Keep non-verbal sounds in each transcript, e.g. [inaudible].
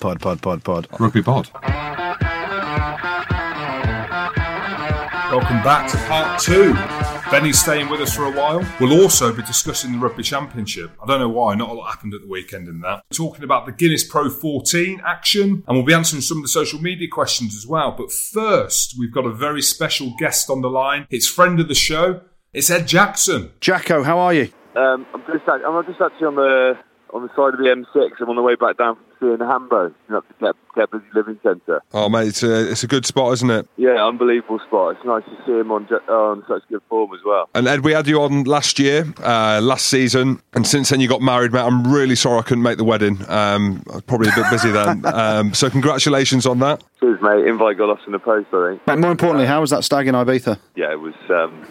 Pod, pod, pod, pod. Rugby pod. Welcome back to part two. Benny's staying with us for a while. We'll also be discussing the Rugby Championship. I don't know why, not a lot happened at the weekend in that. We're talking about the Guinness Pro 14 action, and we'll be answering some of the social media questions as well. But first, we've got a very special guest on the line. It's friend of the show. It's Ed Jackson. Jacko, how are you? Um, I'm just act- I'm just actually on the on the side of the M6. I'm on the way back down from seeing Hambo, you know, up to Get, Get Busy Living Centre. Oh, mate, it's a, it's a good spot, isn't it? Yeah, unbelievable spot. It's nice to see him on on such good form as well. And Ed, we had you on last year, uh, last season, and since then you got married, mate. I'm really sorry I couldn't make the wedding. Um, I was probably a bit busy then. [laughs] Um, so congratulations on that. Cheers, mate. Invite got lost in the post, I think. Mate, more importantly, how was that stag in Ibiza? Yeah, it was um,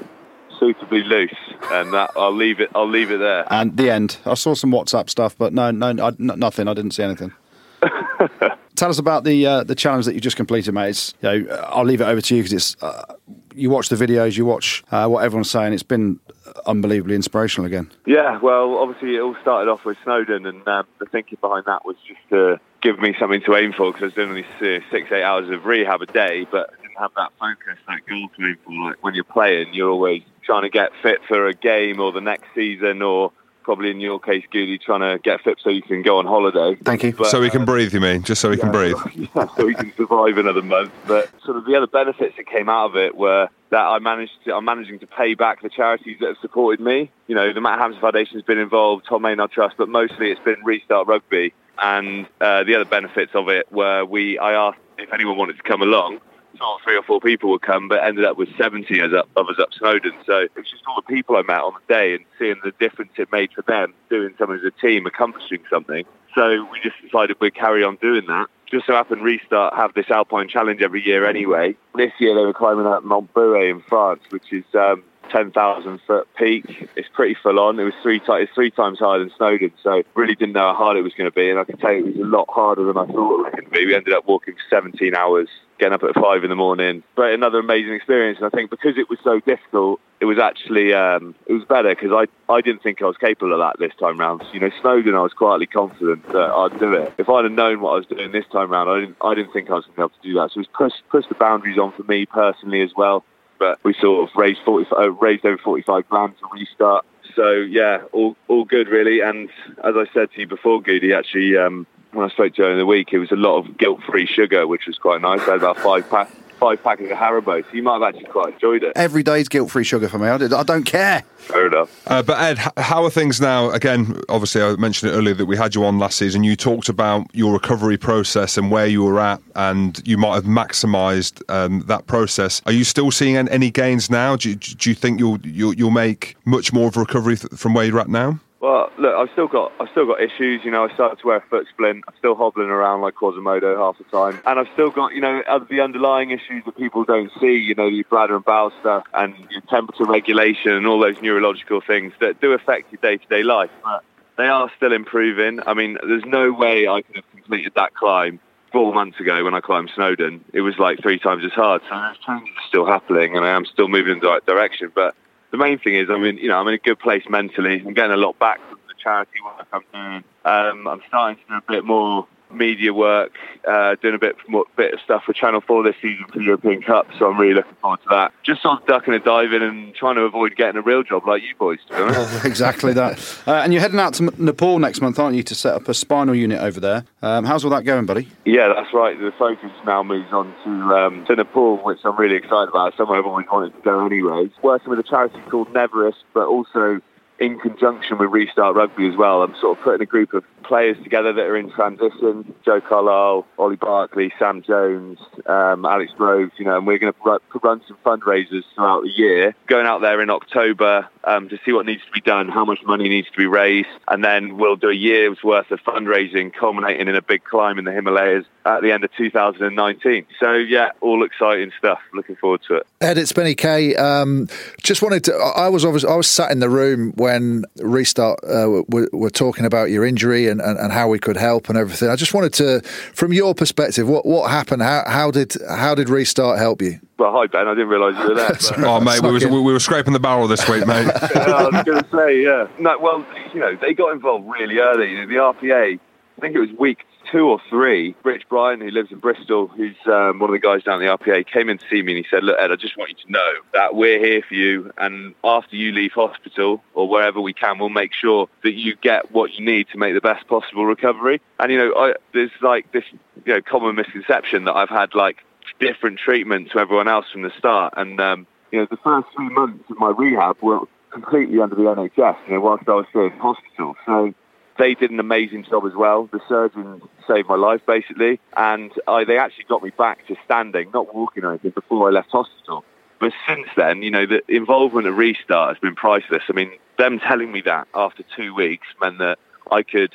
suitably loose, and that I'll leave it. I'll leave it there. And the end. I saw some WhatsApp stuff, but no, no, I, nothing. I didn't see anything. [laughs] Tell us about the uh, the challenge that you just completed, mate. It's, you know, I'll leave it over to you because it's uh, you watch the videos, you watch uh, what everyone's saying. It's been unbelievably inspirational again. Yeah, well, obviously it all started off with Snowdon, and um, the thinking behind that was just to give me something to aim for because I was doing only uh, six, eight hours of rehab a day, but I didn't have that focus, that goal to aim for. Like when you're playing, you're always trying to get fit for a game or the next season, or probably in your case, Goody, trying to get fit so you can go on holiday. Thank you. But, so we can uh, breathe, you mean? Just so we can breathe. [laughs] yeah, so we can survive another month. But sort of the other benefits that came out of it were that I managed to, I'm managing to pay back the charities that have supported me. You know, the Matt Hampson Foundation has been involved, Tom Maynard Trust, but mostly it's been Restart Rugby. And uh, the other benefits of it were we, I asked if anyone wanted to come along. Thought three or four people would come, but ended up with 70 of us up, Snowdon. So it's just all the people I met on the day and seeing the difference it made for them doing something as a team, accomplishing something. So we just decided we'd carry on doing that. Just so happened Restart have this Alpine Challenge every year anyway. This year they were climbing up Mont Buet in France, which is um, 10,000 foot peak. It's pretty full on. It was three, ti- it's three times higher than Snowdon, so really didn't know how hard it was going to be. And I can tell you it was a lot harder than I thought it was going to be. We ended up walking for 17 hours, getting up at five in the morning. But another amazing experience. And I think because it was so difficult, it was actually um, it was better because I, I didn't think I was capable of that this time round. You know, Snowdon, I was quietly confident that I'd do it. If I'd have known what I was doing this time round, I didn't I didn't think I was going to be able to do that. So it was push the boundaries on for me personally as well. But we sort of raised forty uh, raised over forty five grand to restart. So yeah, all all good really. And as I said to you before, Goody, actually. Um, when I spoke to her in the week, it was a lot of guilt-free sugar, which was quite nice. I had about five pack, five packets of Haribo, so you might have actually quite enjoyed it. Every day's guilt free sugar for me. I, I don't care. Fair enough. Uh, but Ed, how are things now? Again, obviously, I mentioned it earlier that we had you on last season. You talked about your recovery process and where you were at, and you might have maximised um, that process. Are you still seeing any gains now? Do you, do you think you'll, you'll you'll make much more of a recovery th- from where you're at now? Well, look, I've still got I've still got issues. You know, I started to wear a foot splint. I'm still hobbling around like Quasimodo half the time, and I've still got you know the underlying issues that people don't see. You know, your bladder and bowel stuff, and your temperature regulation, and all those neurological things that do affect your day-to-day life. But they are still improving. I mean, there's no way I could have completed that climb four months ago when I climbed Snowdon. It was like three times as hard. So those changes still happening, and I am still moving in the right direction. But the main thing is, I mean, you know, I'm in a good place mentally. I'm getting a lot back from the charity work I'm doing. Um, I'm starting to do a bit more media work, uh, doing a bit more, bit of stuff for Channel 4 this season for the European Cup, so I'm really looking forward to that. Just sort of ducking and diving and trying to avoid getting a real job like you boys, honest. [laughs] exactly that. Uh, and you're heading out to Nepal next month, aren't you, to set up a spinal unit over there? Um, how's all that going, buddy? Yeah, that's right. The focus now moves on to um, to Nepal, which I'm really excited about. Somewhere I've always wanted to go anyway. Working with a charity called Neverest, but also in conjunction with Restart Rugby as well. I'm sort of putting a group of players together that are in transition. Joe Carlisle, Ollie Barkley, Sam Jones, um, Alex Groves, you know, and we're going to run, run some fundraisers throughout the year. Going out there in October um, to see what needs to be done, how much money needs to be raised, and then we'll do a year's worth of fundraising culminating in a big climb in the Himalayas at the end of 2019. So yeah, all exciting stuff. Looking forward to it. Ed, it's Benny Kay. Um, just wanted to. I I was obviously, I was sat in the room when Restart uh, were, were talking about your injury and, and, and how we could help and everything. I just wanted to, from your perspective, what what happened? How how did how did Restart help you? Well, hi Ben. I didn't realise you were there. but- Oh, mate, we, was, Fucking- we were scraping the barrel this week, mate. [laughs] yeah, I was going to say, yeah. No, well, you know, they got involved really early. The RPA, I think it was week two or three, Rich Bryan, who lives in Bristol, who's um, one of the guys down at the RPA, came in to see me and he said, look, Ed, I just want you to know that we're here for you. And after you leave hospital or wherever we can, we'll make sure that you get what you need to make the best possible recovery. And, you know, I, there's like this, you know, common misconception that I've had like different treatment to everyone else from the start. And, um, you know, the first three months of my rehab were completely under the NHS, you know, whilst I was still in hospital. So they did an amazing job as well. The surgeons saved my life basically, and I, they actually got me back to standing, not walking or anything, before I left hospital. But since then, you know, the involvement of Restart has been priceless. I mean, them telling me that after two weeks meant that I could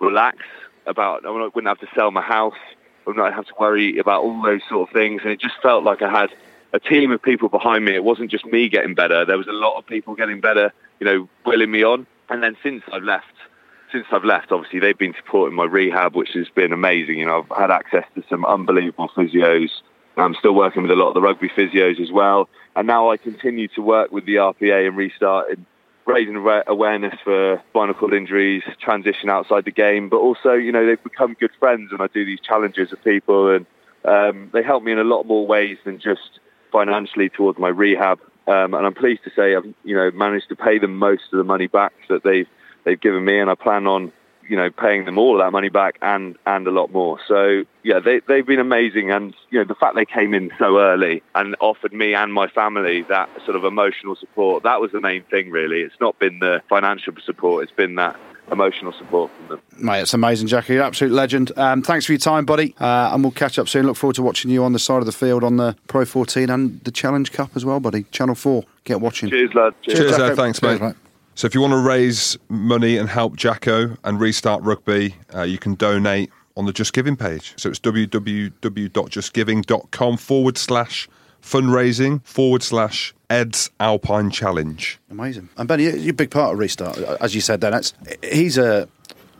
relax about, I wouldn't have to sell my house, I wouldn't have to worry about all those sort of things, and it just felt like I had a team of people behind me. It wasn't just me getting better. There was a lot of people getting better, you know, willing me on. And then since I've left, since I've left, obviously they've been supporting my rehab, which has been amazing. You know, I've had access to some unbelievable physios. I'm still working with a lot of the rugby physios as well. And now I continue to work with the RPA and restart in raising awareness for spinal cord injuries, transition outside the game, but also, you know, they've become good friends and I do these challenges with people and um, they help me in a lot more ways than just financially towards my rehab. Um, and I'm pleased to say I've you know managed to pay them most of the money back that they've they've given me, and I plan on you know paying them all of that money back and and a lot more. So yeah, they they've been amazing, and you know the fact they came in so early and offered me and my family that sort of emotional support that was the main thing. Really, it's not been the financial support; it's been that emotional support from them. Mate, it's amazing, Jackie. You're an absolute legend. Um, thanks for your time, buddy. Uh, and we'll catch up soon. Look forward to watching you on the side of the field on the Pro 14 and the Challenge Cup as well, buddy. Channel 4. Get watching. Cheers, lad. Cheers, Cheers Ed. Thanks, mate. Cheers, mate. So if you want to raise money and help Jacko and restart rugby, uh, you can donate on the Just Giving page. So it's www.justgiving.com forward slash fundraising forward slash Ed's Alpine Challenge. Amazing. And Benny, you're a big part of Restart. As you said, then it's, he's a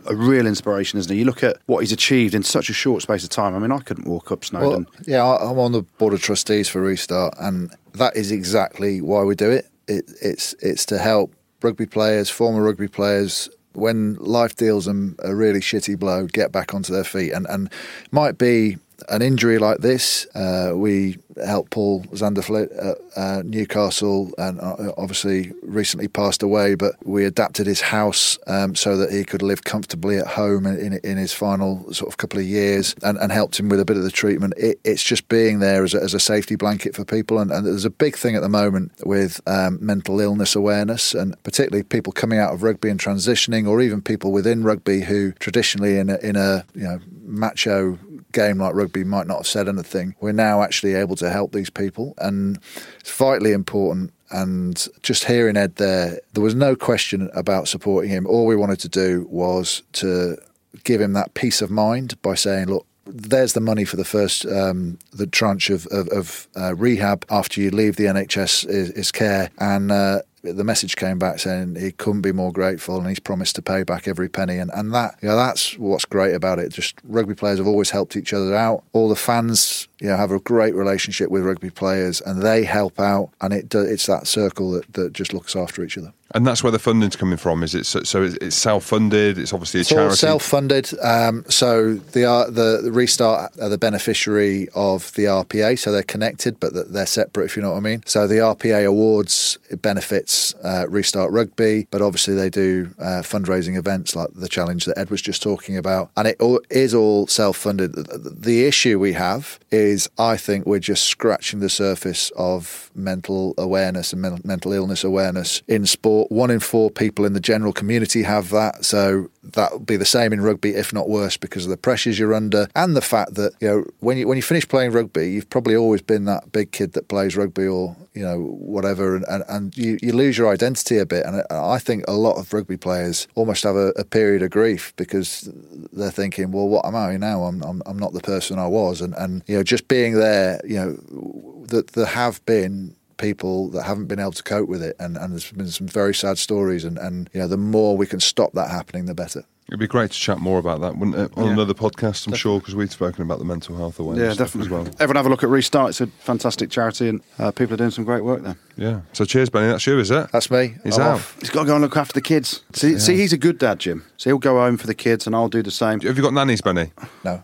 a real inspiration, isn't he? You look at what he's achieved in such a short space of time. I mean, I couldn't walk up Snowdon. Well, yeah, I'm on the board of trustees for Restart, and that is exactly why we do it. it it's it's to help rugby players, former rugby players, when life deals them a really shitty blow, get back onto their feet, and and might be an injury like this. Uh, we helped Paul Zanderflit at uh, Newcastle and uh, obviously recently passed away, but we adapted his house um, so that he could live comfortably at home in, in, his final sort of couple of years and, and helped him with a bit of the treatment. It, it's just being there as a, as a, safety blanket for people. And, and, there's a big thing at the moment with um, mental illness awareness and particularly people coming out of rugby and transitioning or even people within rugby who traditionally in a, in a you know macho game like rugby might not have said anything. We're now actually able to help these people, and it's vitally important. And just hearing Ed there, there was no question about supporting him. All we wanted to do was to give him that peace of mind by saying, look, there's the money for the first um, the tranche of, of, of uh, rehab after you leave the NHS is, is care, and uh, the message came back saying he couldn't be more grateful and he's promised to pay back every penny. And, and that you know that's what's great about it. Just rugby players have always helped each other out. All the fans you know have a great relationship with rugby players and they help out and it it's that circle that, that just looks after each other and that's where the funding's coming from. Is it so? so it's self-funded. It's obviously a it's charity. self-funded. Um, so the, uh, the the restart are the beneficiary of the RPA, so they're connected, but they're separate. If you know what I mean. So the RPA awards benefits uh, restart rugby, but obviously they do uh, fundraising events like the challenge that Ed was just talking about, and it all, is all self-funded. The issue we have is, I think, we're just scratching the surface of mental awareness and mental illness awareness in sport one in four people in the general community have that. So that'll be the same in rugby, if not worse, because of the pressures you're under and the fact that you know when you when you finish playing rugby, you've probably always been that big kid that plays rugby or you know whatever, and, and, and you, you lose your identity a bit. And I think a lot of rugby players almost have a, a period of grief because they're thinking, well, what am I now? I'm I'm, I'm not the person I was, and and you know just being there, you know, that there have been people that haven't been able to cope with it, and, and there's been some very sad stories. And, and you know, the more we can stop that happening, the better. It'd be great to chat more about that, wouldn't it? On Yeah. another podcast, I'm sure, because we've spoken about the mental health awareness Yeah, stuff definitely. as well. Everyone have a look at Restart. It's a fantastic charity, and uh, people are doing some great work there. Yeah. So cheers, Benny. That's you, is it? That's me. He's I'm out. off. He's got to go and look after the kids. See, see, he's a good dad, Jim. So he'll go home for the kids, and I'll do the same. Have you got nannies, Benny? No.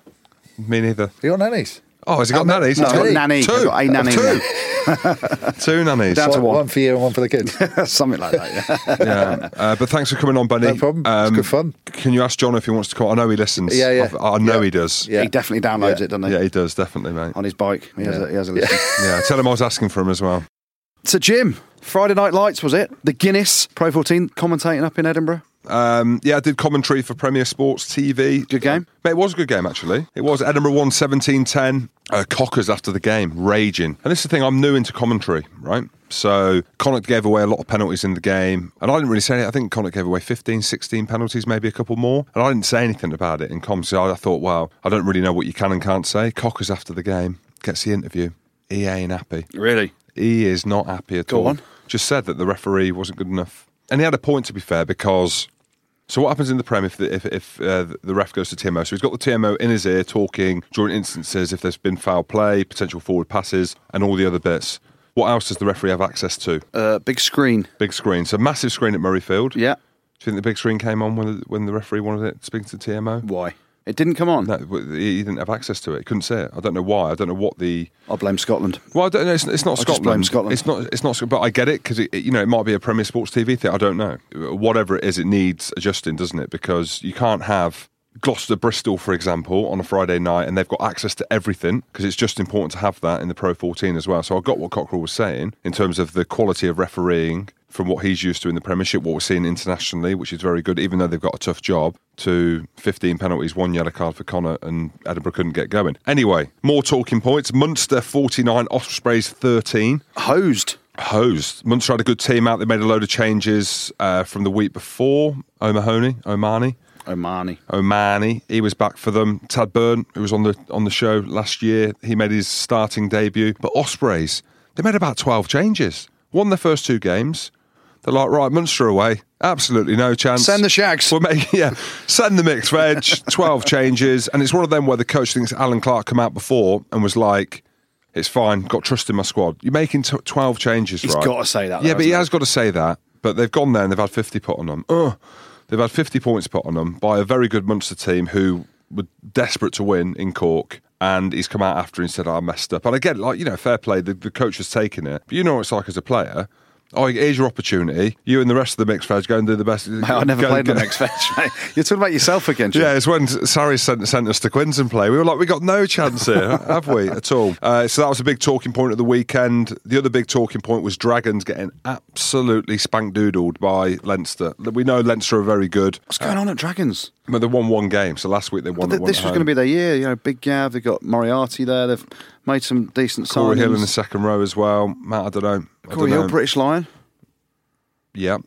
Me neither. You got nannies? Oh, has he got no, nannies? no, He's He's got a Nanny. nanny. Two. He's got a nanny. Two. [laughs] Two nannies. Down to one, one. one for you and one for the kids. [laughs] Something like that. Yeah. yeah. Uh, but thanks for coming on, Benny. Um, No problem. It's good fun. Can you ask John if he wants to call? I know he listens. Yeah, yeah. I, I know Yeah. he does. Yeah. He definitely downloads Yeah. it, doesn't he? Yeah, he does, definitely, mate. On his bike, he has Yeah. a, he has a listen. [laughs] Yeah, tell him I was asking for him as well. So, Jim, Friday Night Lights was it? The Guinness Pro 14 commentating up in Edinburgh. Um, yeah, I did commentary for Premier Sports TV. Good game? Mate, it was a good game, actually. It was. Edinburgh won 17 10. Uh, Cockers after the game, raging. And this is the thing, I'm new into commentary, right? So Connacht gave away a lot of penalties in the game. And I didn't really say anything. I think Connacht gave away 15, 16 penalties, maybe a couple more. And I didn't say anything about it in com. So I thought, wow, I don't really know what you can and can't say. Cockers after the game gets the interview. He ain't happy. Really? He is not happy at Go all. on. Just said that the referee wasn't good enough, and he had a point to be fair because. So what happens in the Prem if the, if, if uh, the ref goes to TMO? So he's got the TMO in his ear talking during instances if there's been foul play, potential forward passes, and all the other bits. What else does the referee have access to? Uh, big screen. Big screen. So massive screen at Murrayfield. Yeah. Do you think the big screen came on when the, when the referee wanted it speaking to TMO? Why? It didn't come on. No, he didn't have access to it. He couldn't see it. I don't know why. I don't know what the I'll blame Scotland. Well, I don't know. It's, it's not just Scotland. blame Scotland. It's not. It's not. But I get it because you know it might be a Premier Sports TV thing. I don't know. Whatever it is, it needs adjusting, doesn't it? Because you can't have Gloucester Bristol, for example, on a Friday night, and they've got access to everything because it's just important to have that in the Pro 14 as well. So I got what Cockerill was saying in terms of the quality of refereeing from what he's used to in the Premiership, what we're seeing internationally, which is very good, even though they've got a tough job. To 15 penalties, one yellow card for Connacht, and Edinburgh couldn't get going. Anyway, more talking points. Munster 49, Ospreys 13 Hosed. hosed. Munster had a good team out. They made a load of changes uh, from the week before. O'Mahony, Omani, Omani. Omani. He was back for them. Tadhg Beirne, who was on the on the show last year, he made his starting debut. But Ospreys, they made about twelve changes. Won their first two games. They're like, right, Munster away. Absolutely no chance. Send the shags. We're making, [laughs] yeah, send the mixed veg. [laughs] Twelve changes, and it's one of them where the coach thinks Allen Clarke come out before and was like, "It's fine, got trust in my squad." You're making t- twelve changes, He's right? got to say that, Yeah, though, but he has got to say that. But they've gone there and they've had fifty put on them. Ugh. They've had fifty points put on them by a very good Munster team who were desperate to win in Cork. And he's come out after and said, "I messed up." And again, like you know, fair play. The, the coach has taken it. But you know what it's like as a player. Oh, here's your opportunity. You and the rest of the mixed veg go and do the best. [laughs] Mate, I never Go- played the next fetch, [laughs] mate. You're talking about yourself again, Jim. yeah, it's when Sarri sent, sent us to Quins and play. We were like, we got no chance here, [laughs] have we, at all? Uh, so that was a big talking point at the weekend. The other big talking point was Dragons getting absolutely spank doodled by Leinster. We know Leinster are very good, What's going on at Dragons? but they won one game. So last week they won. But th- won this was going to be their year. You know, Big Gav. They've got Moriarty there. They've made some decent Cory signings. Hill in the second row as well. Matt, I don't know. Cory Hill. British Lion. Yeah,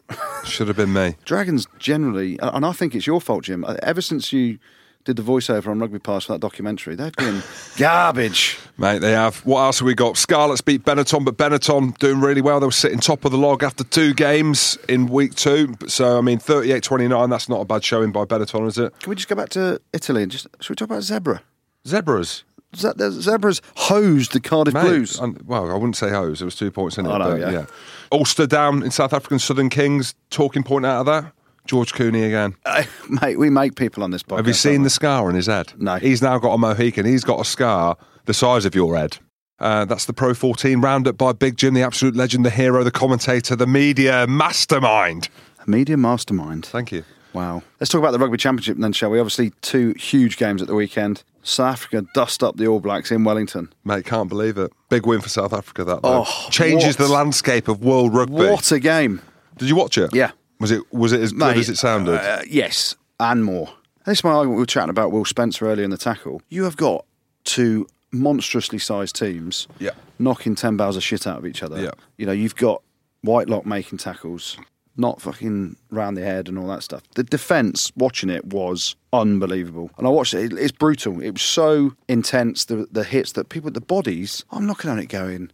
should have been me. [laughs] Dragons generally, and I think it's your fault, Jim. Ever since you did the voiceover on Rugby Pass for that documentary, they've been [laughs] garbage. Mate, they have. What else have we got? Scarlets beat Benetton, but Benetton doing really well. They were sitting top of the log after two games in week two. So, I mean, 38 29, that's not a bad showing by Benetton, is it? Can we just go back to Italy and just should we talk about Zebra? Zebras. Zebras hosed the Cardiff Mate, Blues. um, well, I wouldn't say hosed. It was two points in it. I know, but, yeah. yeah. Ulster down in South African Southern Kings. Talking point out of that. George Cooney again. Uh, mate, we make people on this podcast. Have you seen the scar on his head? No. He's now got a Mohican. He's got a scar the size of your head. Uh, that's the Pro 14 roundup by Big Jim, the absolute legend, the hero, the commentator, the media mastermind. we? Media mastermind. Thank you. Wow. Let's talk about the Rugby Championship then, shall we? Obviously, two huge games at the weekend. South Africa dust up the All Blacks in Wellington. Mate, can't believe it. Big win for South Africa, that though. Oh, Changes what? the landscape of world rugby. What a game. Did you watch it? Yeah. Was it was it as good as it sounded? uh, yes, and more. This is my argument. We were chatting about Will Spencer earlier in the tackle. You have got two monstrously sized teams Yeah. knocking 10 bales of shit out of each other. Yeah. You know, you've got Whitelock making tackles, not fucking round the head and all that stuff. The defence, watching it, was unbelievable. And I watched it, it- it's brutal. It was so intense, the, the hits that people, the bodies, I'm looking at it going,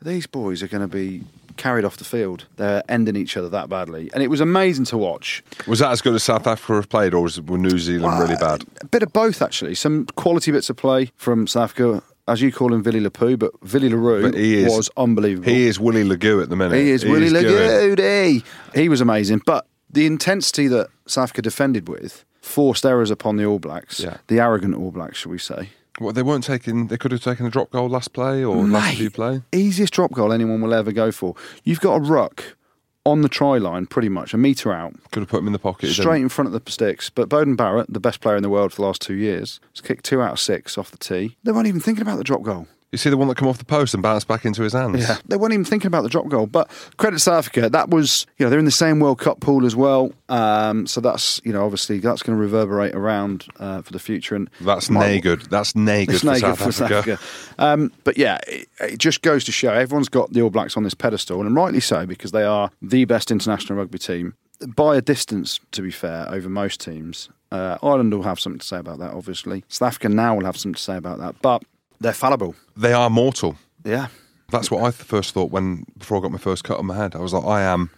these boys are going to be carried off the field. They're ending each other that badly, and it was amazing to watch. Was that as good as South Africa have played, or was were New Zealand really bad? A bit of both, actually. Some quality bits of play from South Africa. As you call him, Villy Lapoo, but Villy le Roux But he is- was unbelievable. He is Willie Legoo at the minute. He is Willie He's good. He was amazing. But the intensity that South Africa defended with forced errors upon the All Blacks. Yeah. The arrogant All Blacks, shall we say. Well, they weren't taking. They could have taken a drop goal last play or last few play. Easiest drop goal anyone will ever go for. You've got a ruck on the try line, pretty much, a metre out, Could have put him in the pocket. straight in front of the sticks. But Beauden Barrett, the best player in the world for the last two years, has kicked two out of six off the tee. They weren't even thinking about the drop goal. You see the one that come off the post and bounced back into his hands. Yeah, they weren't even thinking about the drop goal. But credit South Africa, that was you know they're in the same World Cup pool as well. Um, so that's you know obviously that's going to reverberate around uh, for the future. And That's nay good. That's nay good for, South, good for Africa. South Africa. Um, but yeah, it, it just goes to show everyone's got the All Blacks on this pedestal, and rightly so because they are the best international rugby team by a distance. To be fair, over most teams. Uh, Ireland will have something to say about that. Obviously, South Africa now will have something to say about that. But they're fallible. They are mortal. Yeah. That's what I first thought when before I got my first cut on my head. I was like, I am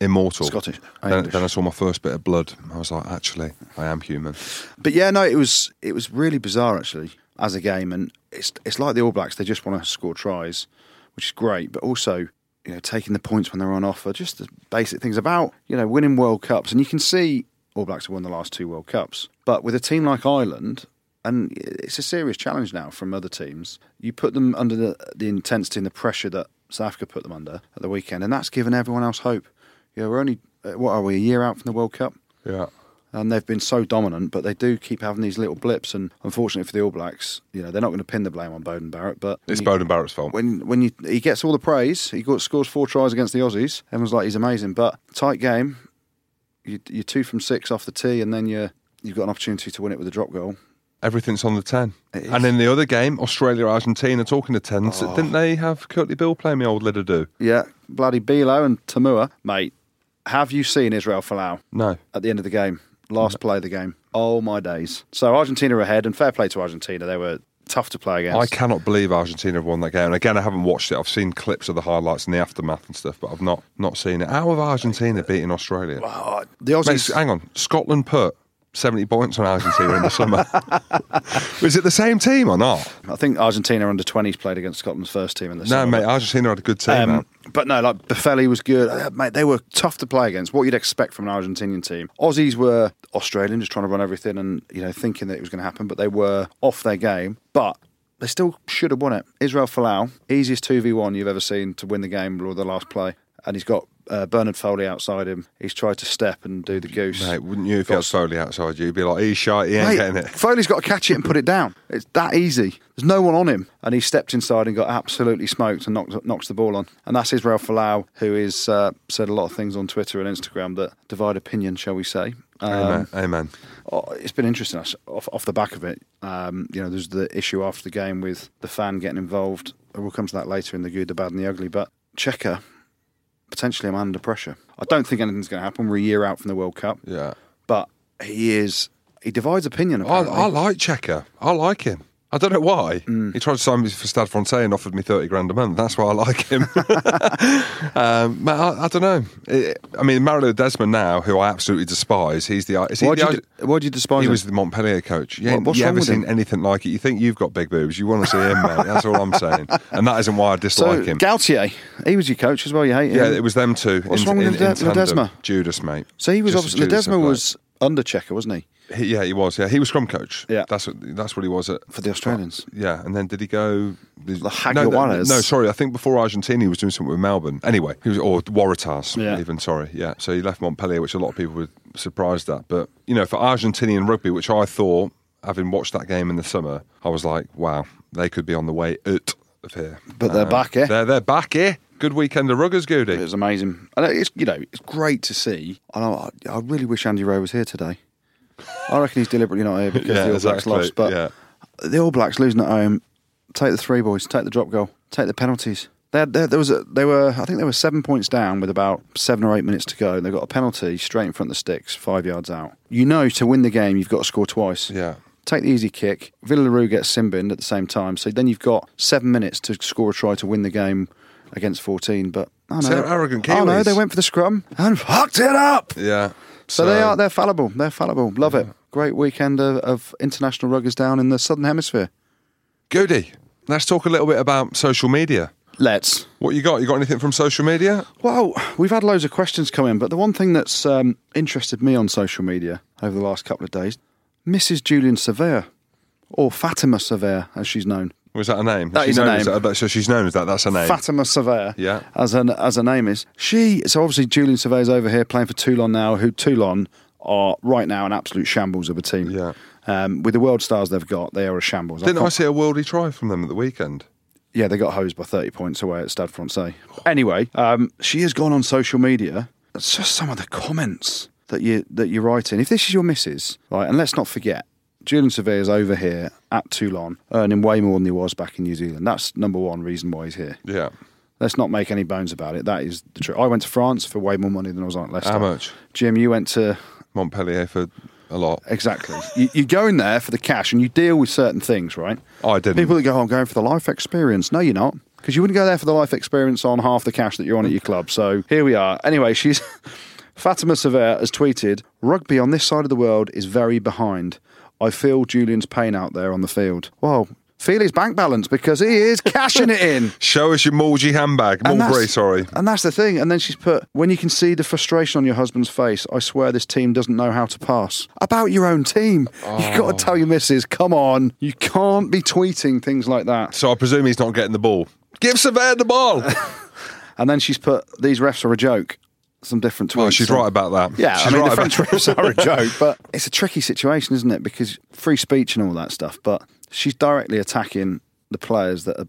immortal. Scottish. Then, then I saw my first bit of blood. I was like, actually, I am human. But yeah, no, it was it was really bizarre actually as a game, and it's it's like the All Blacks. They just want to score tries, which is great, but also you know taking the points when they're on offer. Just the basic things about you know winning World Cups, and you can see All Blacks have won the last two World Cups, but with a team like Ireland. And it's a serious challenge now from other teams. You put them under the, the intensity and the pressure that South Africa put them under at the weekend, and that's given everyone else hope. You know, we're only uh, what are we a year out from the World Cup? Yeah. and they've been so dominant, but they do keep having these little blips. And unfortunately for the All Blacks, you know they're not going to pin the blame on Beauden Barrett. But It's you- Beauden Barrett's fault. when when you, he gets all the praise, he got, scores four tries against the Aussies. Everyone's like he's amazing, but tight game. You, you're two from six off the tee, and then you you've got an opportunity to win it with a drop goal. Everything's on the 10. And in the other game, Australia Argentina, talking to 10s, Oh. didn't they have Kurtley Beale playing me old Lidder do? Yeah, bloody Bilo and Toomua, mate. Have you seen Israel Folau No. at the end of the game? Last play of the game. Oh my days! So Argentina ahead, and fair play to Argentina. They were tough to play against. I cannot believe Argentina have won that game. And again, I haven't watched it. I've seen clips of the highlights and the aftermath and stuff, but I've not not seen it. How have Argentina beaten Australia? Oh, the Mate, Aussies. hang on. Scotland put 70 points on Argentina in the summer. [laughs] Was it the same team or not? I think Argentina under 20s played against Scotland's first team in the No, summer. No, mate. Argentina had a good team. Um, but no, like Boffelli was good, Uh, mate. They were tough to play against. What you'd expect from an Argentinian team. Aussies were Australian, just trying to run everything and you know thinking that it was going to happen, but they were off their game. But they still should have won it. Israel Folau, easiest two v one you've ever seen to win the game or the last play, and he's got uh, Bernard Foley outside him. He's tried to step and do the goose. Mate, wouldn't you if you had Foley outside you? You'd be like, he's shy, he ain't Mate, getting it. [laughs] Foley's got to catch it and put it down. It's that easy. There's no one on him, and he stepped inside and got absolutely smoked and knocked, knocks the ball on. And that's Israel Folau, who has uh, said a lot of things on Twitter and Instagram that divide opinion, shall we say. Um, Amen. Amen. oh, it's been interesting off, off the back of it. Um, you know, there's the issue after the game with the fan getting involved. We'll come to that later in the good, the bad, and the ugly. But Cheika, potentially, I'm under pressure. I don't think anything's going to happen. We're a year out from the World Cup, Yeah. but he is. He divides opinion. I, I like Cheika. I like him. I don't know why. Mm. He tried to sign me for Stade Francais and offered me 30 grand a month. That's why I like him. [laughs] um, I, I don't know. It, I mean, Mario Ledesma now, who I absolutely despise, he's the. Is he Why the do you, why do you despise He him? was the Montpellier coach. You, What- you ever seen him? anything like it? You think you've got big boobs. You want to see him, mate. That's all I'm saying. [laughs] And that isn't why I so dislike him. Gautier, he was your coach as well. You hate him. yeah, it was them two. What's in, wrong with in, Lede- in. Ledesma? Judas, mate. So he was Just obviously Ledesma was under Cheika, wasn't he, He, yeah, he was. Yeah, he was scrum coach. Yeah. that's what that's what he was at for the Australians? Yeah, and then did he go? The no, no, no, sorry. I think before Argentina, he was doing something with Melbourne. Anyway, he was or Waratahs. Yeah. Even sorry. Yeah. So he left Montpellier, which a lot of people were surprised at. But you know, for Argentinian rugby, which I thought, having watched that game in the summer, I was like, wow, they could be on the way out of here. But they're back, eh? They're they're back here. Good weekend of ruggers, It Goody. was amazing, and it's you know it's great to see. And I, I really wish Andy Rowe was here today. I reckon he's deliberately not here because [laughs] Yeah, the All Blacks exactly, lost. But yeah. the All Blacks losing at home, take the three boys, take the drop goal, take the penalties. They had, there, there was a, they were I think they were seven points down with about seven or eight minutes to go, and they got a penalty straight in front of the sticks, five yards out. You know, to win the game, you've got to score twice. Yeah. Take the easy kick. Villaroo gets Simbin at the same time, so then you've got seven minutes to score a try to win the game against 14. But I know. Arrogant I know. They went for the scrum and fucked it up. Yeah. So, they are. They're fallible. They're fallible. Love it. Great weekend of, of international ruggers down in the southern hemisphere. Goody. Let's talk a little bit about social media. Let's. What you got? You got anything from social media? Well, we've had loads of questions come in, but the one thing that's um, interested me on social media over the last couple of days, Mrs. Julian Savea, or Fatima Savea, as she's known. Was that a name? That is as name. that- so she's known as that. That's her name. Fatima Savea, Yeah. as her as her name is. She so obviously Julian Savea's over here playing for Toulon now. Who Toulon are right now an absolute shambles of a team. Yeah. Um, with the world stars they've got, they are a shambles. Didn't I can't- see a worldly try from them at the weekend? Yeah, they got hosed by 30 points away at Stade Francais. Anyway, um, she has gone on social media. It's just some of the comments that you that you're writing. If this is your missus, right, and let's not forget, Julian Savea is over here at Toulon, earning way more than he was back in New Zealand. That's number one reason why he's here. Yeah. Let's not make any bones about it. That is the truth. I went to France for way more money than I was on at Leicester. How much? Jim, you went to Montpellier for a lot. Exactly. [laughs] you, you go in there for the cash and you deal with certain things, right? I didn't. People that go, oh, I'm going for the life experience. No, you're not. Because you wouldn't go there for the life experience on half the cash that you're on at your club. So here we are. Anyway, she's. [laughs] Fatima Savea has tweeted Rugby on this side of the world is very behind. I feel Julian's pain out there on the field. Well, feel his bank balance because he is cashing it in. [laughs] Show us your Mulgy handbag. And Mulberry, sorry. And that's the thing. And then she's put, when you can see the frustration on your husband's face, I swear this team doesn't know how to pass. About your own team. You've got to tell your missus, come on, you can't be tweeting things like that. So I presume he's not getting the ball. Give Savea the ball. [laughs] And then she's put, these refs are a joke. Some different tweets. well, she's right about that. Yeah, she's I mean, right the French refs are a joke, [laughs] but it's a tricky situation, isn't it? Because free speech and all that stuff. But she's directly attacking the players that her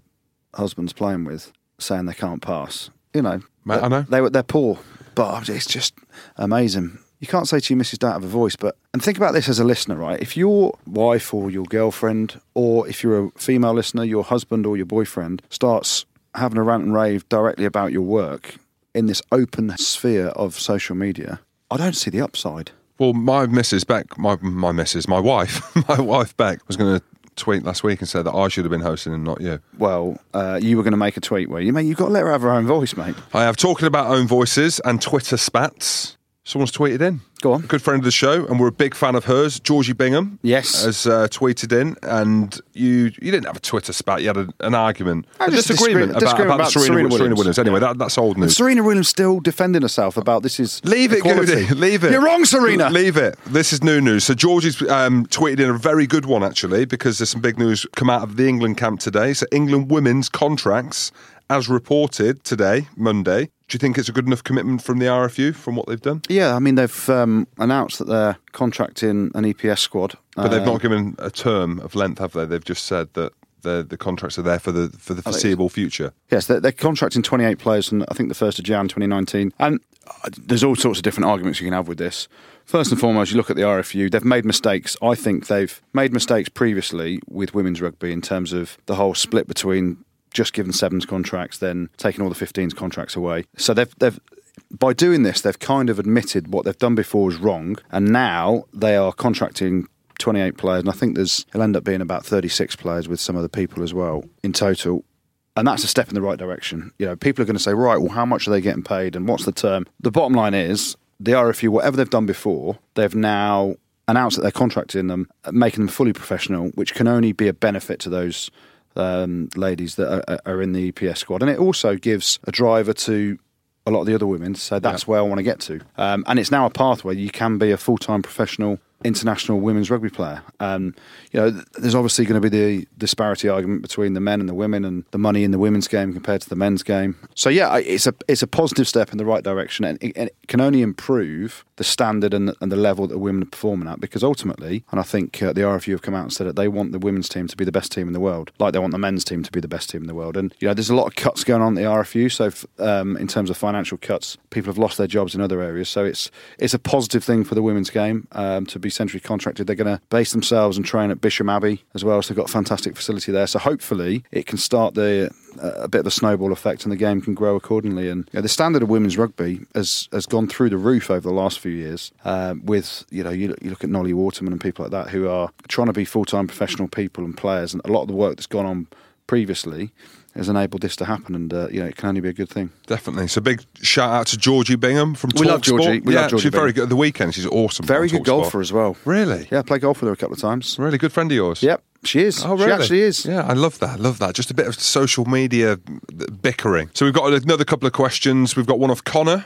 husband's playing with, saying they can't pass. You know, Mate, I know. they they're poor, but it's just amazing. You can't say to your missus, "Don't have a voice," but and think about this as a listener, right? If your wife or your girlfriend, or if you're a female listener, your husband or your boyfriend starts having a rant and rave directly about your work in this open sphere of social media, I don't see the upside. Well, my missus Beck, my my missus, my wife, [laughs] my wife Beck was going to tweet last week and said that I should have been hosting and not you. Well, uh, you were going to make a tweet where you, mate, you've got to let her have her own voice, mate. I have talking about own voices and Twitter spats. Someone's tweeted in. Go on. A good friend of the show, and we're a big fan of hers. Georgie Bingham, Yes. has uh, tweeted in, and you you didn't have a Twitter spat. You had a, an argument, a just a disagreement about, disagreement about, the about Serena, Serena Serena Williams. Williams. Anyway, that, that's old And news. Serena Williams still defending herself about this is Leave it. Goody. Leave it. You're wrong, Serena. Leave it. This is new news. So Georgie's um, tweeted in a very good one actually, because there's some big news come out of the England camp today. So England women's contracts, as reported today, Monday. Do you think it's a good enough commitment from the RFU from what they've done? Yeah, I mean they've um, announced that they're contracting an EPS squad, But they've Uh, not given a term of length, have they? They've just said that the the contracts are there for the for the foreseeable future. Yes, they're, they're contracting 28 players from I think the first of Jan 2019, and uh, there's all sorts of different arguments you can have with this. First and foremost, you look at the RFU; they've made mistakes. I think they've made mistakes previously with women's rugby in terms of the whole split between just given sevens contracts, then taking all the 15s contracts away. So they've they've by doing this, they've kind of admitted what they've done before was wrong, and now they are contracting 28 players, and I think there's it'll end up being about 36 players with some other people as well in total. And that's a step in the right direction. You know, people are going to say, right, well, how much are they getting paid, and what's the term? The bottom line is the RFU, whatever they've done before, they've now announced that they're contracting them, making them fully professional, which can only be a benefit to those um, ladies that are, are in the EPS squad, and it also gives a driver to a lot of the other women. So that's where I want to get to. Um, and it's now a pathway you can be a full time professional international women's rugby player. Um, you know, there's obviously going to be the disparity argument between the men and the women, and the money in the women's game compared to the men's game. So yeah, it's a it's a positive step in the right direction, and it, and it can only improve the standard and the, and the level that women are performing at. Because ultimately, and I think uh, the RFU have come out and said that they want the women's team to be the best team in the world, like they want the men's team to be the best team in the world. And you know, there's a lot of cuts going on at the RFU. So f- um, in terms of financial cuts, people have lost their jobs in other areas. So it's it's a positive thing for the women's game um, to be centrally contracted. They're going to base themselves and train at Bisham Abbey as well. So they've got a fantastic facility there. So hopefully it can start the uh, a bit of a snowball effect and the game can grow accordingly. And you know, the standard of women's rugby has has gone through the roof over the last few years. Um, with you know you, look- you look at Nolli Waterman and people like that who are trying to be full time professional people and players, and a lot of the work that's gone on previously has enabled this to happen, and uh, you know it can only be a good thing. Definitely. So big shout out to Georgie Bingham from We love Talksport. Georgie. We yeah, love Georgie she's very good at the weekend. She's awesome. Very good Talksport. golfer as well. Really? Yeah, I played golf with her a couple of times. Really good friend of yours. Yep, she is. Oh, really? She actually is. Yeah, I love that. I love that. Just a bit of social media bickering. So we've got another couple of questions. We've got one of Connor.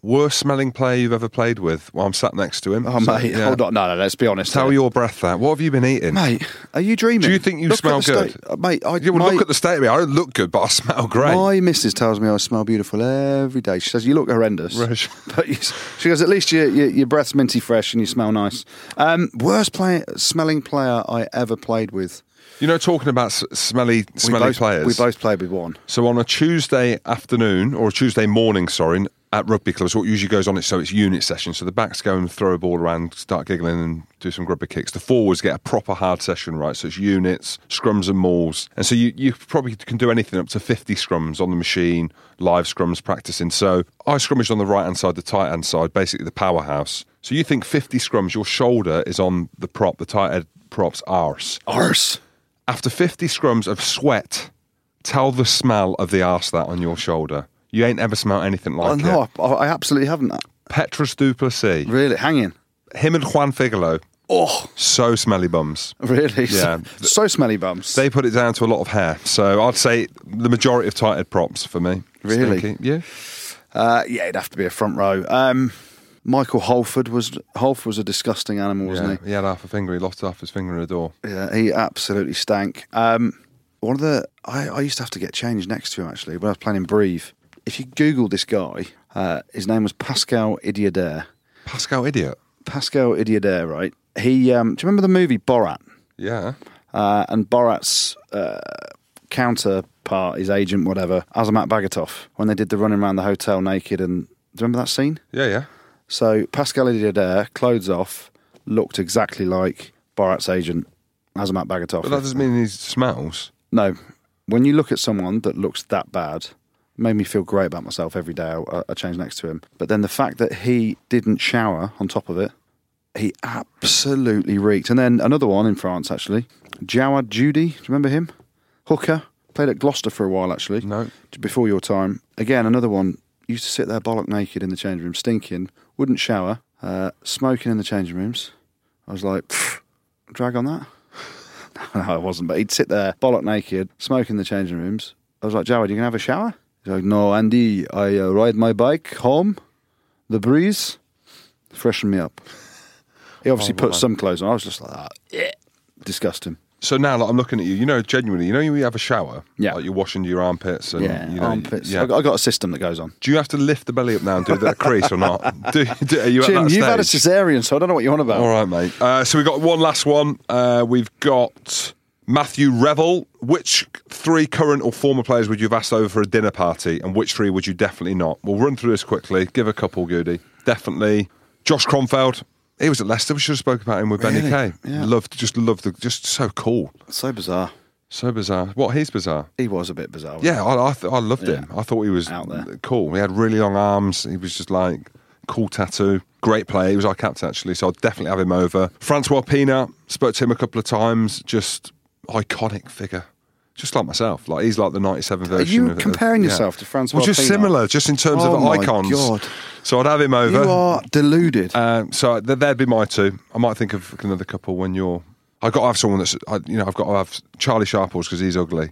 Worst smelling player you've ever played with? Well, I'm sat next to him. Oh, So, mate, yeah. hold on. No, no, let's be honest. Tell your breath that. What have you been eating? Mate, are you dreaming? Do you think you Look smell good? uh, mate, I, Yeah, well, my, look at the state of me. I don't look good, but I [laughs] smell great. My missus tells me I smell beautiful every day. She says, You look horrendous. [laughs] But you, she goes, At least your, your, your breath's minty fresh and you smell nice. Um, worst play, smelling player I ever played with. You know, talking about smelly, smelly we both, players. We both played with one. So on a Tuesday afternoon or a Tuesday morning, sorry, at rugby clubs, what usually goes on is so it's unit session. So the backs go and throw a ball around, start giggling and do some grubber kicks. The forwards get a proper hard session, right? So it's units, scrums and mauls. And so you, you probably can do anything up to 50 scrums on the machine, live scrums practicing. So I scrummaged on the right hand side, the tight hand side, basically the powerhouse. So you think 50 scrums, your shoulder is on the prop, the tight head prop's arse. Arse. After 50 scrums of sweat, tell the smell of the arse that on your shoulder. You ain't ever smelled anything Oh, like no, it. I, I absolutely haven't. Petrus Duplessis, Really? Hanging. him and Juan Figallo, Oh, so smelly bums. really? Yeah. So, smelly bums. They put it down to a lot of hair. So I'd say the majority of tight head props for me. Really? Stinky. Yeah. Uh, yeah, it'd have to be a front row. Um, Michael Holford was Holford was a disgusting animal, wasn't yeah. he? He had half a finger. He lost half his finger in a door. Yeah, he absolutely stank. Um, one of the I, I used to have to get changed next to him actually when I was playing in Brive. If you Google this guy, uh, his name was Pascal Idiadair. Pascal idiot. Pascal Idiadair, right? He um, do you remember the movie Borat? Yeah. Uh, and Borat's uh, counterpart, his agent, whatever, Azamat Bagatov, when they did the running around the hotel naked, and do you remember that scene? Yeah, yeah. So Pascal Idiadair, clothes off, looked exactly like Borat's agent, Azamat Bagatov. But that doesn't mean he smells. No, when you look at someone that looks that bad, it made me feel great about myself every day. I, I changed next to him, but then the fact that he didn't shower on top of it, he absolutely reeked. And then another one in France, actually, Jawad Judy. Do you remember him? Hooker played at Gloucester for a while, actually. No. before your time. Again, another one used to sit there bollock naked in the change room, stinking, wouldn't shower, uh, smoking in the changing rooms. I was like, drag on that. [laughs] no, I wasn't, but he'd sit there bollock naked, smoking in the changing rooms. I was like, Jawad, you can have a shower? He's like, No, Andy, I uh, ride my bike home, the breeze, freshen me up. He obviously put some clothes on. I was just like, that. Yeah. Disgusting. So now, like, I'm looking at you. You know, genuinely, you know, you have a shower. Yeah. Like you're washing your armpits and Yeah, you know, armpits. Yeah. I got, I got a system that goes on. Do you have to lift the belly up now and do that crease or not? [laughs] Do, do, are you Jim, at that you've had a cesarean, so I don't know what you're on about. All right, mate. Uh, so we've got one last one. Uh, we've got Matthew Revel. Which three current or former players would you have asked over for a dinner party, and which three would you definitely not? We'll run through this quickly. Give a couple, Goody. Definitely. Josh Kronfeld. He was at Leicester. We should have spoke about him with Benny Really? Kay. Yeah. Loved, just loved the, just so cool, So bizarre. so bizarre. What he's bizarre. He was a bit bizarre. wasn't Yeah, I I, th- I loved him. I thought he was Out there. cool. He had really long arms. He was just like cool tattoo. Great player. He was our captain actually, so I'd definitely have him over. Francois Pienaar spoke to him a couple of times. Just iconic figure. Just like myself, like he's like the '97 version. Are you of, of- comparing yeah. yourself to Francois Well, just similar, just in terms Oh of my icons. God. So I'd have him over. You are deluded. Um, so th- there'd be my two. I might think of another couple when you're. I've got to have someone that's, I, you know, I've got to have Charlie Sharples because he's ugly.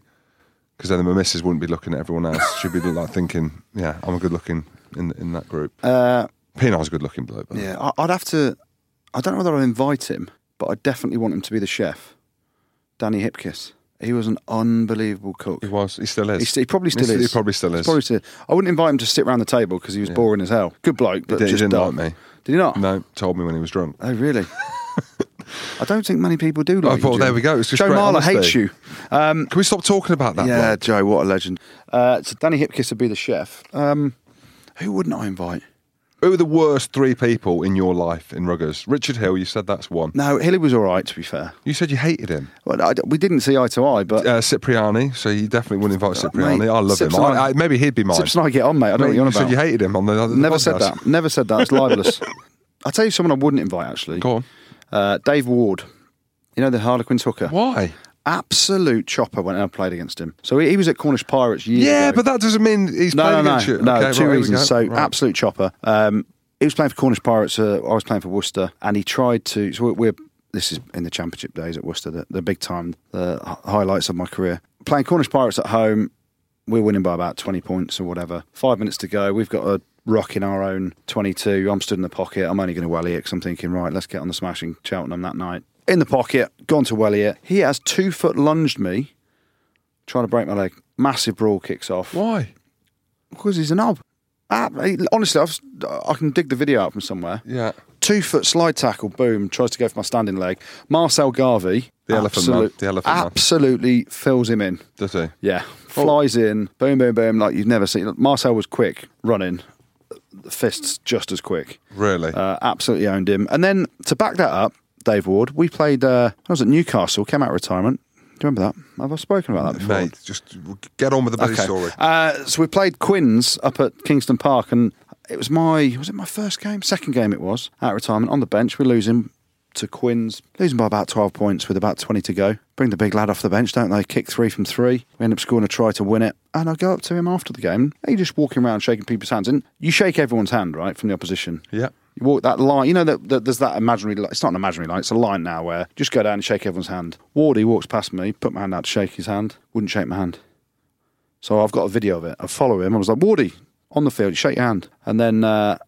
Because then my missus wouldn't be looking at everyone else. She'd be like thinking, yeah, I'm a good looking in in that group. uh, Pienaar's a good looking bloke. yeah, I- I'd have to. I don't know whether I'd invite him, but I definitely want him to be the chef. Danny Hipkiss. He was an unbelievable cook. He was. He still is. He, st- he probably still He is. He probably still He's is. Probably still. I wouldn't invite him to sit around the table because he was boring as hell. Good bloke, but did- he just didn't dull. like me. Did he not? No, told me when he was drunk. Oh, really? [laughs] I don't think many people do like Oh, you, well, there we go. It's just Joe Marler hates you. Um, Can we stop talking about that? yeah, bloke? Joe, what a legend. Uh, so Danny Hipkiss would be the chef. Um, who wouldn't I invite? Who are the worst three people in your life in Ruggers? Richard Hill, you said that's one. No, Hilly was all right, to be fair. You said you hated him. Well, I, we didn't see eye to eye, but Uh, Cipriani, so you definitely wouldn't invite Cipriani. mate, I love Sips him. I, I- maybe he'd be mine. Sips and I get on, mate. I don't know what you're on you said about. you hated him on the, on the Never said that. Never said that. It's libelous. [laughs] I'll tell you someone I wouldn't invite, actually. Go on. Uh, Dave Ward. You know the Harlequins hooker? Why? Absolute chopper when I played against him. So he, he was at Cornish Pirates years Yeah, ago. but that doesn't mean he's no, playing no, against no, you. no. Okay, two right, here we reasons. go. So Right. absolute chopper. Um, he was playing for Cornish Pirates. Uh, I was playing for Worcester, and he tried to. So we're, we're this is in the Championship days at Worcester, the, the big time, the highlights of my career. Playing Cornish Pirates at home, we're winning by about twenty points or whatever. Five minutes to go. We've got a rock in our own twenty-two. I'm stood in the pocket. I'm only going to welly it because I'm thinking, right, let's get on the smashing Cheltenham that night. In the pocket, gone to welly it. He has two foot lunged me, trying to break my leg. Massive brawl kicks off. Why? Because he's a knob. Ah, he- honestly, I've, I can dig the video out from somewhere. Yeah. Two foot slide tackle, boom, tries to go for my standing leg. Marcel Garvey, The elephant man, the elephant man. absolutely fills him in. Does he? Yeah, flies in, boom, boom, boom, like you've never seen. Marcel was quick running, the fists just as quick. Really? Uh, absolutely owned him. And then to back that up, Dave Ward, we played. Uh, I was at Newcastle, came out of retirement. Do you remember that? Have I spoken about that before? Mate, just get on with the bloody story. Uh, so we played Quins up at Kingston Park, and it was my was it my first game, second game it was out of retirement on the bench. We're losing to Quins, losing by about twelve points with about twenty to go. Bring the big lad off the bench, don't they? Kick three from three. We end up scoring a try to win it, and I go up to him after the game. He's just walking around shaking people's hands, and you shake everyone's hand, right, from the opposition. Yeah. You walk that line, you know that, that there's that imaginary. li- It's not an imaginary line; it's a line now where just go down and shake everyone's hand. Wardy walks past me, put my hand out to shake his hand, wouldn't shake my hand. So I've got a video of it. I follow him. I was like, Wardy, on the field, shake your hand. And then, uh,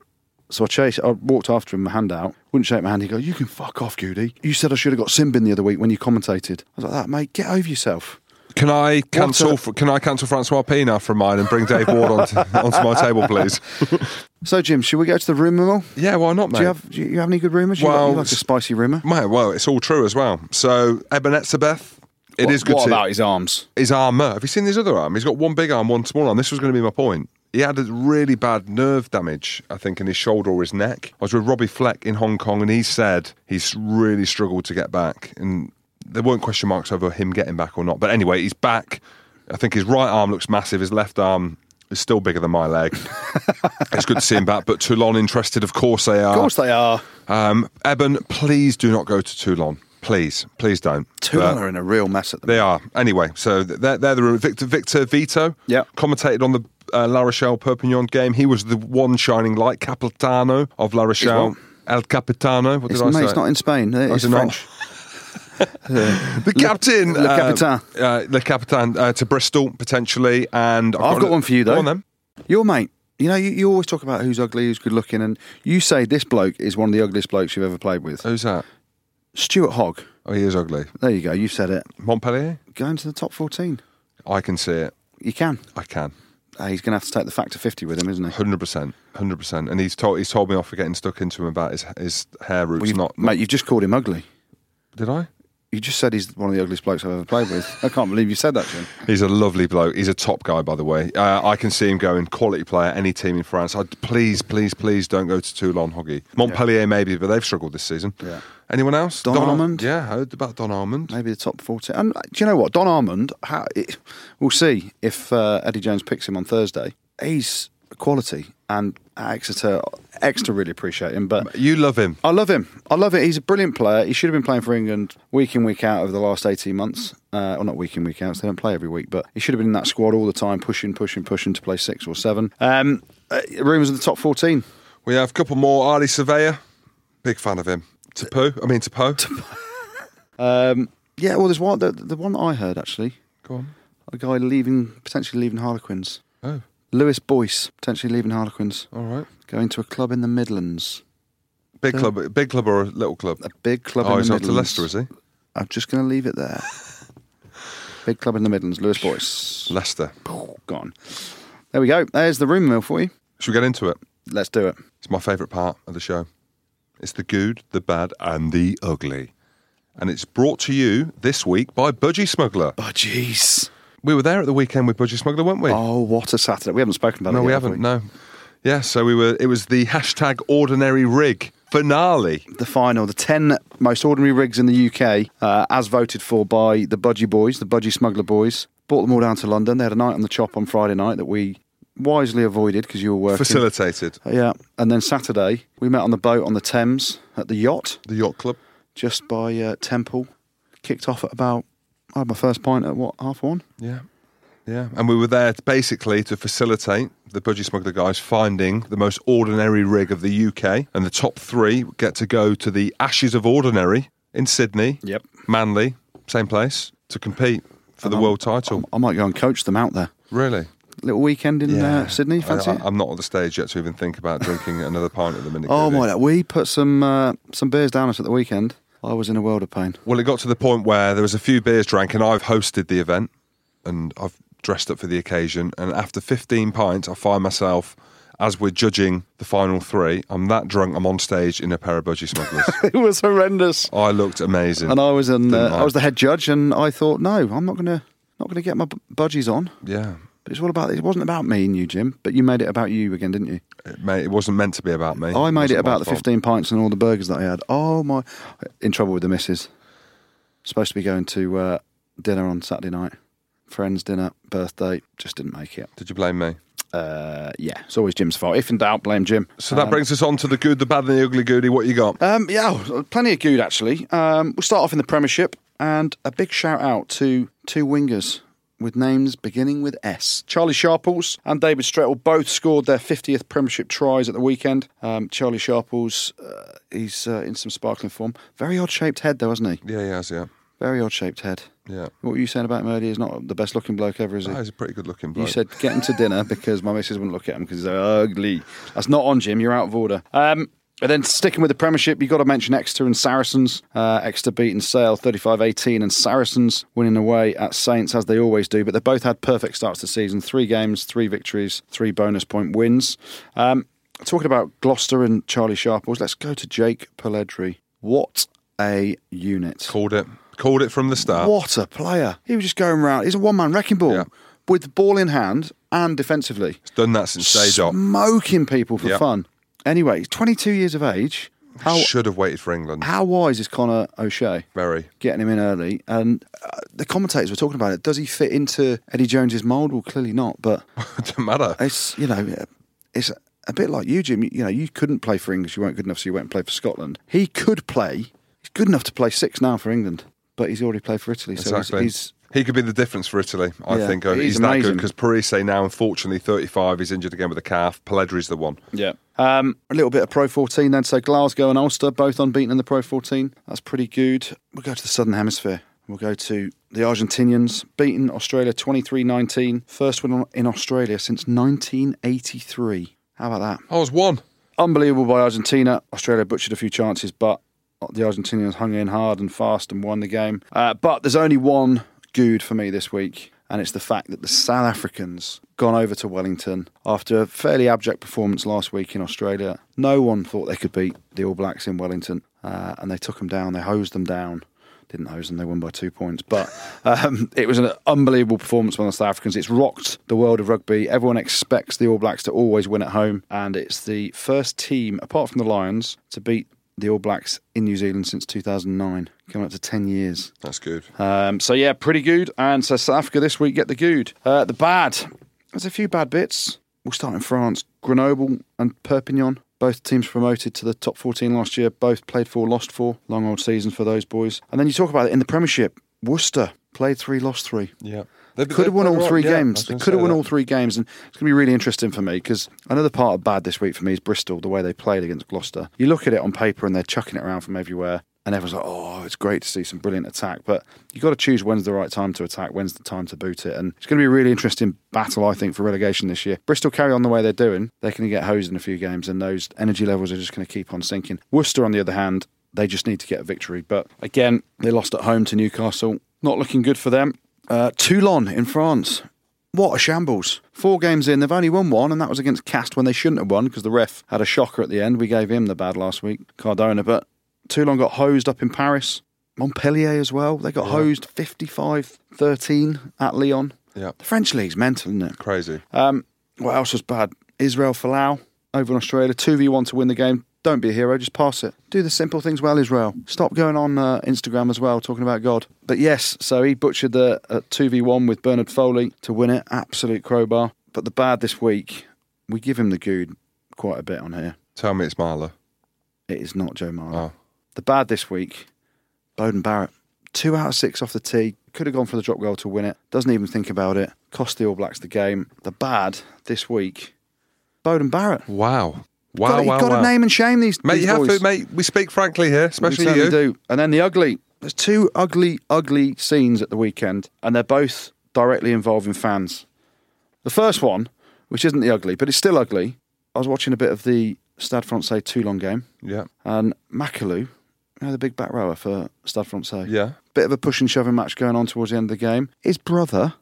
so I chased, I walked after him, my hand out, wouldn't shake my hand. He goes, You can fuck off, Goody. You said I should have got Simbin the other week when you commentated. I was like, That, mate, get over yourself. Can I cancel? a- Can I cancel Francois Pienaar from mine and bring Dave Ward onto, [laughs] onto my table, please? So, Jim, should we go to the rumour mill? Yeah, why not, mate? Do you have, do you have any good rumours? You, like, Well, you like a spicy rumour? Mate, well, it's all true as well. So Eben Etzebeth What- is good What to about his arms? his armour. Have you seen his other arm? He's got one big arm, one small arm. This was going to be my point. He had a really bad nerve damage, I think, in his shoulder or his neck. I was with Robbie Fleck in Hong Kong, and he said he's really struggled to get back. And there weren't question marks over him getting back or not. But anyway, he's back. I think his right arm looks massive. His left arm is still bigger than my leg. [laughs] it's good to see him back. But Toulon interested, of course they are. Of course they are. Um, Eben, please do not go to Toulon. Please, please don't. Toulon But- are in a real mess at the they are. Anyway, so they're, they're the Victor, Victor Vito. Yeah. Commentated on the uh, La Rochelle Perpignan game. He was the one shining light, Capitano of La Rochelle. El Capitano. What It's, did I mate, say? it's not in Spain. It's is? French. [laughs] the captain. Le uh, Capitan. Uh, Le Capitan uh, to Bristol, potentially. And I've got one for you, though. Go on then. Your mate. You know, you, you always talk about who's ugly, who's good looking, and you say this bloke is one of the ugliest blokes you've ever played with. Who's that? Stuart Hogg. Oh, he is ugly. There you go. You said it. Montpellier? Going to the top 14. I can see it. You can. I can. Uh, he's going to have to take the factor 50 with him, isn't he? Hundred percent, hundred percent, and he's told he's told me off for getting stuck into him about his his hair roots. Well, you've- not, mate, you've just called him ugly. did I? You just said he's one of the ugliest blokes I've ever played with. I can't believe you said that, Jim. He's a lovely bloke. He's a top guy, by the way. Uh, I can see him going quality player any team in France. I'd, please, please, please don't go to Toulon, Hoggy. Montpellier maybe, but they've struggled this season. Yeah. Anyone else? Don Ar- Armand? Yeah, heard about Don Armand. Maybe the top 14. And do you know what? Don Armand, how, it, we'll see if uh, Eddie Jones picks him on Thursday. He's quality. And Exeter, Exeter really appreciate him. But You love him. I love him. I love it. He's a brilliant player. He should have been playing for England week in, week out over the last 18 months. Uh, well, not week in, week out. So they don't play every week, but he should have been in that squad all the time, pushing, pushing, pushing to play six or seven. Um, uh, rumours of the top 14. We have a couple more. Ali Surveyor, big fan of him. Tapu, I mean Tapo. [laughs] Um, yeah, well, there's one, the, the one that I heard actually. Go on. A guy leaving, potentially leaving Harlequins. Oh, Lewis Boyce, potentially leaving Harlequins. all right. Going to a club in the Midlands. Big club, big club or a little club? A big club Oh, in he's the off to Midlands. Leicester, is he? I'm just going to leave it there. [laughs] big club in the Midlands, Lewis Boyce. Leicester. Gone. There we go. There's the rumour mill for you. Should we get into it? Let's do it. It's my favourite part of the show. It's the good, the bad, and the ugly. And it's brought to you this week by Budgie Smuggler. Oh, jeez. We were there at the weekend with Budgie Smuggler, weren't we? Oh, what a Saturday. We haven't spoken about no, it No, we yet, have haven't. No. Yeah, so we were. It was the hashtag Ordinary Rig finale. The final, the 10 most ordinary rigs in the UK, uh, as voted for by the Budgie Boys, the Budgie Smuggler Boys. Brought them all down to London. They had a night on the chop on Friday night that we wisely avoided because you were working. Facilitated Yeah. And then Saturday, we met on the boat on the Thames at the yacht the yacht club. just by uh, Temple. Kicked off at about I had my first pint at what half one. Yeah. Yeah. And we were there basically to facilitate the Budgie Smuggler guys finding the most ordinary rig of the UK. And the top three get to go to the Ashes of Ordinary in Sydney. Yep. Manly, same place, to compete for the And world title. I might go and coach them out there. really? Little weekend in uh, Sydney, fancy? I, am not at the stage yet to even think about drinking [laughs] another pint at the minute. oh my! We put some uh, some beers down us at the weekend. I was in a world of pain. Well, it got to the point where there was a few beers drank, and I've hosted the event, and I've dressed up for the occasion. And after 15 pints, I find myself, as we're judging the final three, I'm that drunk. I'm on stage in a pair of budgie smugglers. [laughs] it was horrendous. I looked amazing. And I was in, uh, I? I was the head judge, and I thought, no, I'm not gonna not gonna get my budgies on. yeah, But it's all about it wasn't about me and you, Jim. But you made it about you again, didn't you? it, mate, it wasn't meant to be about me. I made it wasn't about the fault. 15 pints and all the burgers that I had. Oh my! In trouble with the missus. Supposed to be going to uh, dinner on Saturday night. Friends dinner, birthday. Just didn't make it. Did you blame me? Uh, yeah, it's always Jim's fault. If in doubt, blame Jim. So that brings us on to the good, the bad, and the ugly goody. What you got? Um, yeah, oh, plenty of good actually. Um, we'll start off in the Premiership, and a big shout out to two wingers with names beginning with S. Charlie Sharples and David Strettle both scored their 50th Premiership tries at the weekend. Um, Charlie Sharples, uh, he's uh, in some sparkling form. Very odd shaped head though, hasn't he? Yeah, he has, yeah. Very odd shaped head. Yeah. What were you saying about him earlier? He's not the best looking bloke ever, is he? He's a pretty good looking bloke. You said get him to dinner because my missus wouldn't look at him because he's ugly. That's not on, Jim. You're out of order. Um, and then sticking with the Premiership, you've got to mention Exeter and Saracens. Uh, Exeter beating Sale 35 18, and Saracens winning away at Saints as they always do. But they both had perfect starts to the season three games, three victories, three bonus point wins. Um, talking about Gloucester and Charlie Sharples, let's go to Jake Polledri. What a unit. Called it. Called it from the start. What a player. He was just going around. He's a one man wrecking ball Yeah. with the ball in hand and defensively. He's done that since day dot. Smoking people for fun. Anyway, he's 22 years of age. How, Should have waited for England. how wise is Conor O'Shea? Very. Getting him in early. And uh, the commentators were talking about it. Does he fit into Eddie Jones's mould? Well, clearly not. But it [laughs] doesn't matter. it's, you know, it's a bit like you, Jim. You know, you couldn't play for England. You weren't good enough, so you went and played for Scotland. He could play. He's good enough to play six now for England, but he's already played for Italy. So he's- Exactly. he's he could be the difference for Italy, I Yeah, think. Uh, he's He's, that good because Parisse now, unfortunately, 35, he's injured again with a calf. Polledri's the one. Yeah. Um, a little bit of Pro 14 then. So Glasgow and Ulster both unbeaten in the Pro 14. That's pretty good. We'll go to the Southern Hemisphere. We'll go to the Argentinians, beaten Australia 23 19. First win in Australia since 1983. How about that? I was one. Unbelievable by Argentina. Australia butchered a few chances, but the Argentinians hung in hard and fast and won the game. Uh, but there's only one good for me this week, and it's the fact that the South Africans gone over to Wellington after a fairly abject performance last week in Australia. No one thought they could beat the All Blacks in Wellington, uh, and they took them down. They hosed them down. Didn't hose them, they won by two points. But [laughs] um, it was an unbelievable performance by the South Africans. It's rocked the world of rugby. Everyone expects the All Blacks to always win at home, and it's the first team, apart from the Lions, to beat the All Blacks in New Zealand since 2009, coming up to 10 years. That's good. Um, so yeah, pretty good. And so South Africa this week get the good. Uh, the bad, there's a few bad bits. We'll start in France. Grenoble and Perpignan, both teams promoted to the top 14 last year. Both played four, lost four. Long old season for those boys. And then you talk about it in the Premiership. Worcester played three, lost three. Yeah. Could have won all three games. They could have won all three. three games, and it's going to be really interesting for me because another part of bad this week for me is Bristol, the way they played against Gloucester. You look at it on paper and they're chucking it around from everywhere, and everyone's like, "Oh, it's great to see some brilliant attack," but you've got to choose when's the right time to attack, when's the time to boot it, and it's going to be a really interesting battle, I think, for relegation this year. Bristol carry on the way they're doing, they're going to get hosed in a few games, and those energy levels are just going to keep on sinking. Worcester, on the other hand, they just need to get a victory, but again, they lost at home to Newcastle. Not looking good for them. Uh, Toulon in France. What a shambles. Four games in, they've only won one, and that was against Cast when they shouldn't have won because the ref had a shocker at the end. We gave him the bad last week, Cardona. But Toulon got hosed up in Paris. Montpellier as well. They got hosed 55 13 at Lyon. Yeah. The French league's mental, isn't it? Crazy. Um, what else was bad? Israel Folau over in Australia. 2v1 to win the game. Don't be a hero, just pass it. Do the simple things well, Israel. Stop going on uh, Instagram as well, talking about God. But yes, so he butchered the uh, 2v1 with Bernard Foley to win it. Absolute crowbar. But the bad this week, we give him the good quite a bit on here. Tell me it's Marler. It is not Joe Marler. Oh. The bad this week, Beauden Barrett. Two out of six off the tee. Could have gone for the drop goal to win it. Doesn't even think about it. Cost the All Blacks the game. The bad this week, Beauden Barrett. Wow. Wow, got, wow, you've got wow. to name and shame these. Mate, these you have boys. to, mate. We speak frankly here, especially certainly you. do. And then the ugly. There's two ugly, ugly scenes at the weekend, and they're both directly involving fans. The first one, which isn't the ugly, but it's still ugly. I was watching a bit of the Stade Francais Toulon game, Yeah. and Macalou, you know, the big back rower for Stade Francais. Yeah. Bit of a push and shoving match going on towards the end of the game. His brother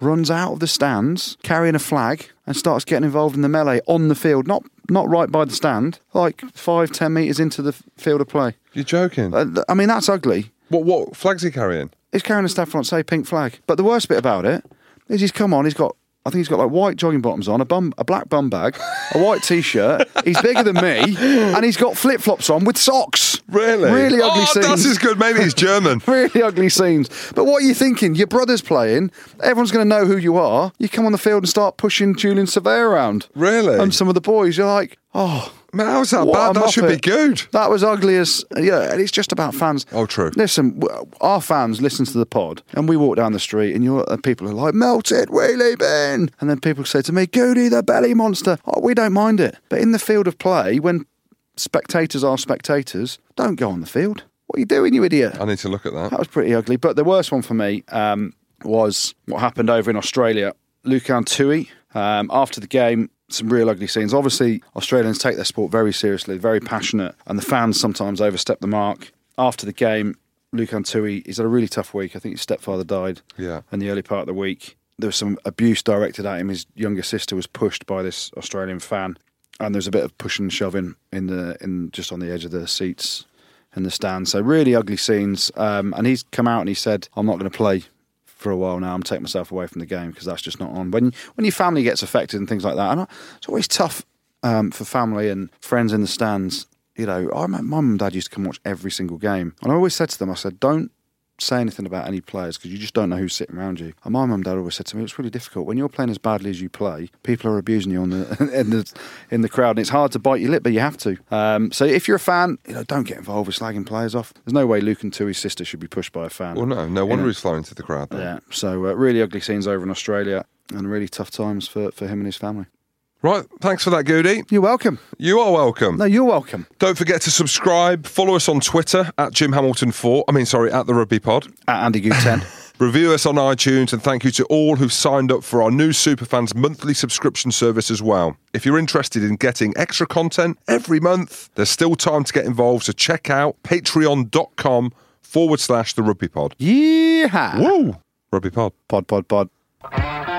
runs out of the stands carrying a flag and starts getting involved in the melee on the field, not not right by the stand, like five, ten metres into the field of play. You're joking. Uh, I mean, that's ugly. what what flags you carrying? He's carrying a Stade Francais pink flag. But the worst bit about it is he's come on, he's got, I think he's got like white jogging bottoms on, a bum, a black bum bag, a white t-shirt. He's bigger than me, [laughs] and he's got flip flops on with socks. Really? Really ugly oh, scenes. That's as good. Maybe he's German. [laughs] Really ugly scenes. But what are you thinking? Your brother's playing. Everyone's going to know who you are. You come on the field and start pushing Julian Savea around. Really? And some of the boys, you're like, oh, Man, how's that What bad? That should be good. That was ugly as yeah, and it's just about fans. Oh, true. Listen, our fans listen to the pod, and we walk down the street, and you're and people are like, "Melted wheelie bin," and then people say to me, "Goody the belly monster." Oh, we don't mind it, but in the field of play, when spectators are spectators, don't go on the field. What are you doing, you idiot? I need to look at that. That was pretty ugly. But the worst one for me um, was what happened over in Australia. Lukhan Tui, um, after the game, some real ugly scenes. Obviously, Australians take their sport very seriously, very passionate, and the fans sometimes overstep the mark. After the game, Lukhan Tui, he's had a really tough week. I think his stepfather died Yeah. in the early part of the week. There was some abuse directed at him. His younger sister was pushed by this Australian fan, and there was a bit of pushing and shoving in the in just on the edge of the seats in the stand. So really ugly scenes. Um, and he's come out and he said, "I'm not going to play for a while now. I'm taking myself away from the game because that's just not on." When when your family gets affected and things like that, and it's always tough um, for family and friends in the stands. You know, I my mum and dad used to come watch every single game, and I always said to them, I said, "Don't." Say anything about any players because you just don't know who's sitting around you. And my mum and dad always said to me, "It's really difficult when you're playing as badly as you play. People are abusing you on the [laughs] in the in the crowd, and it's hard to bite your lip, but you have to. Um, so if you're a fan, you know, don't get involved with slagging players off. There's no way Lukhan Tui's sister should be pushed by a fan. Well, no, no wonder he's flowing to the crowd. Then. Yeah. So uh, really ugly scenes over in Australia, and really tough times for, for him and his family. Right. Thanks for that, Goody. You're welcome. You are welcome. No, you're welcome. Don't forget to subscribe. Follow us on Twitter at Jim Hamilton Four. I mean, sorry, at the Rugby Pod. At Andy 10. [laughs] Review us on iTunes, and thank you to all who've signed up for our new Superfans monthly subscription service as well. If you're interested in getting extra content every month, there's still time to get involved, so check out patreon.com forward slash the rugby pod. Yeehaw. Woo! Rugby pod. Pod, pod, pod.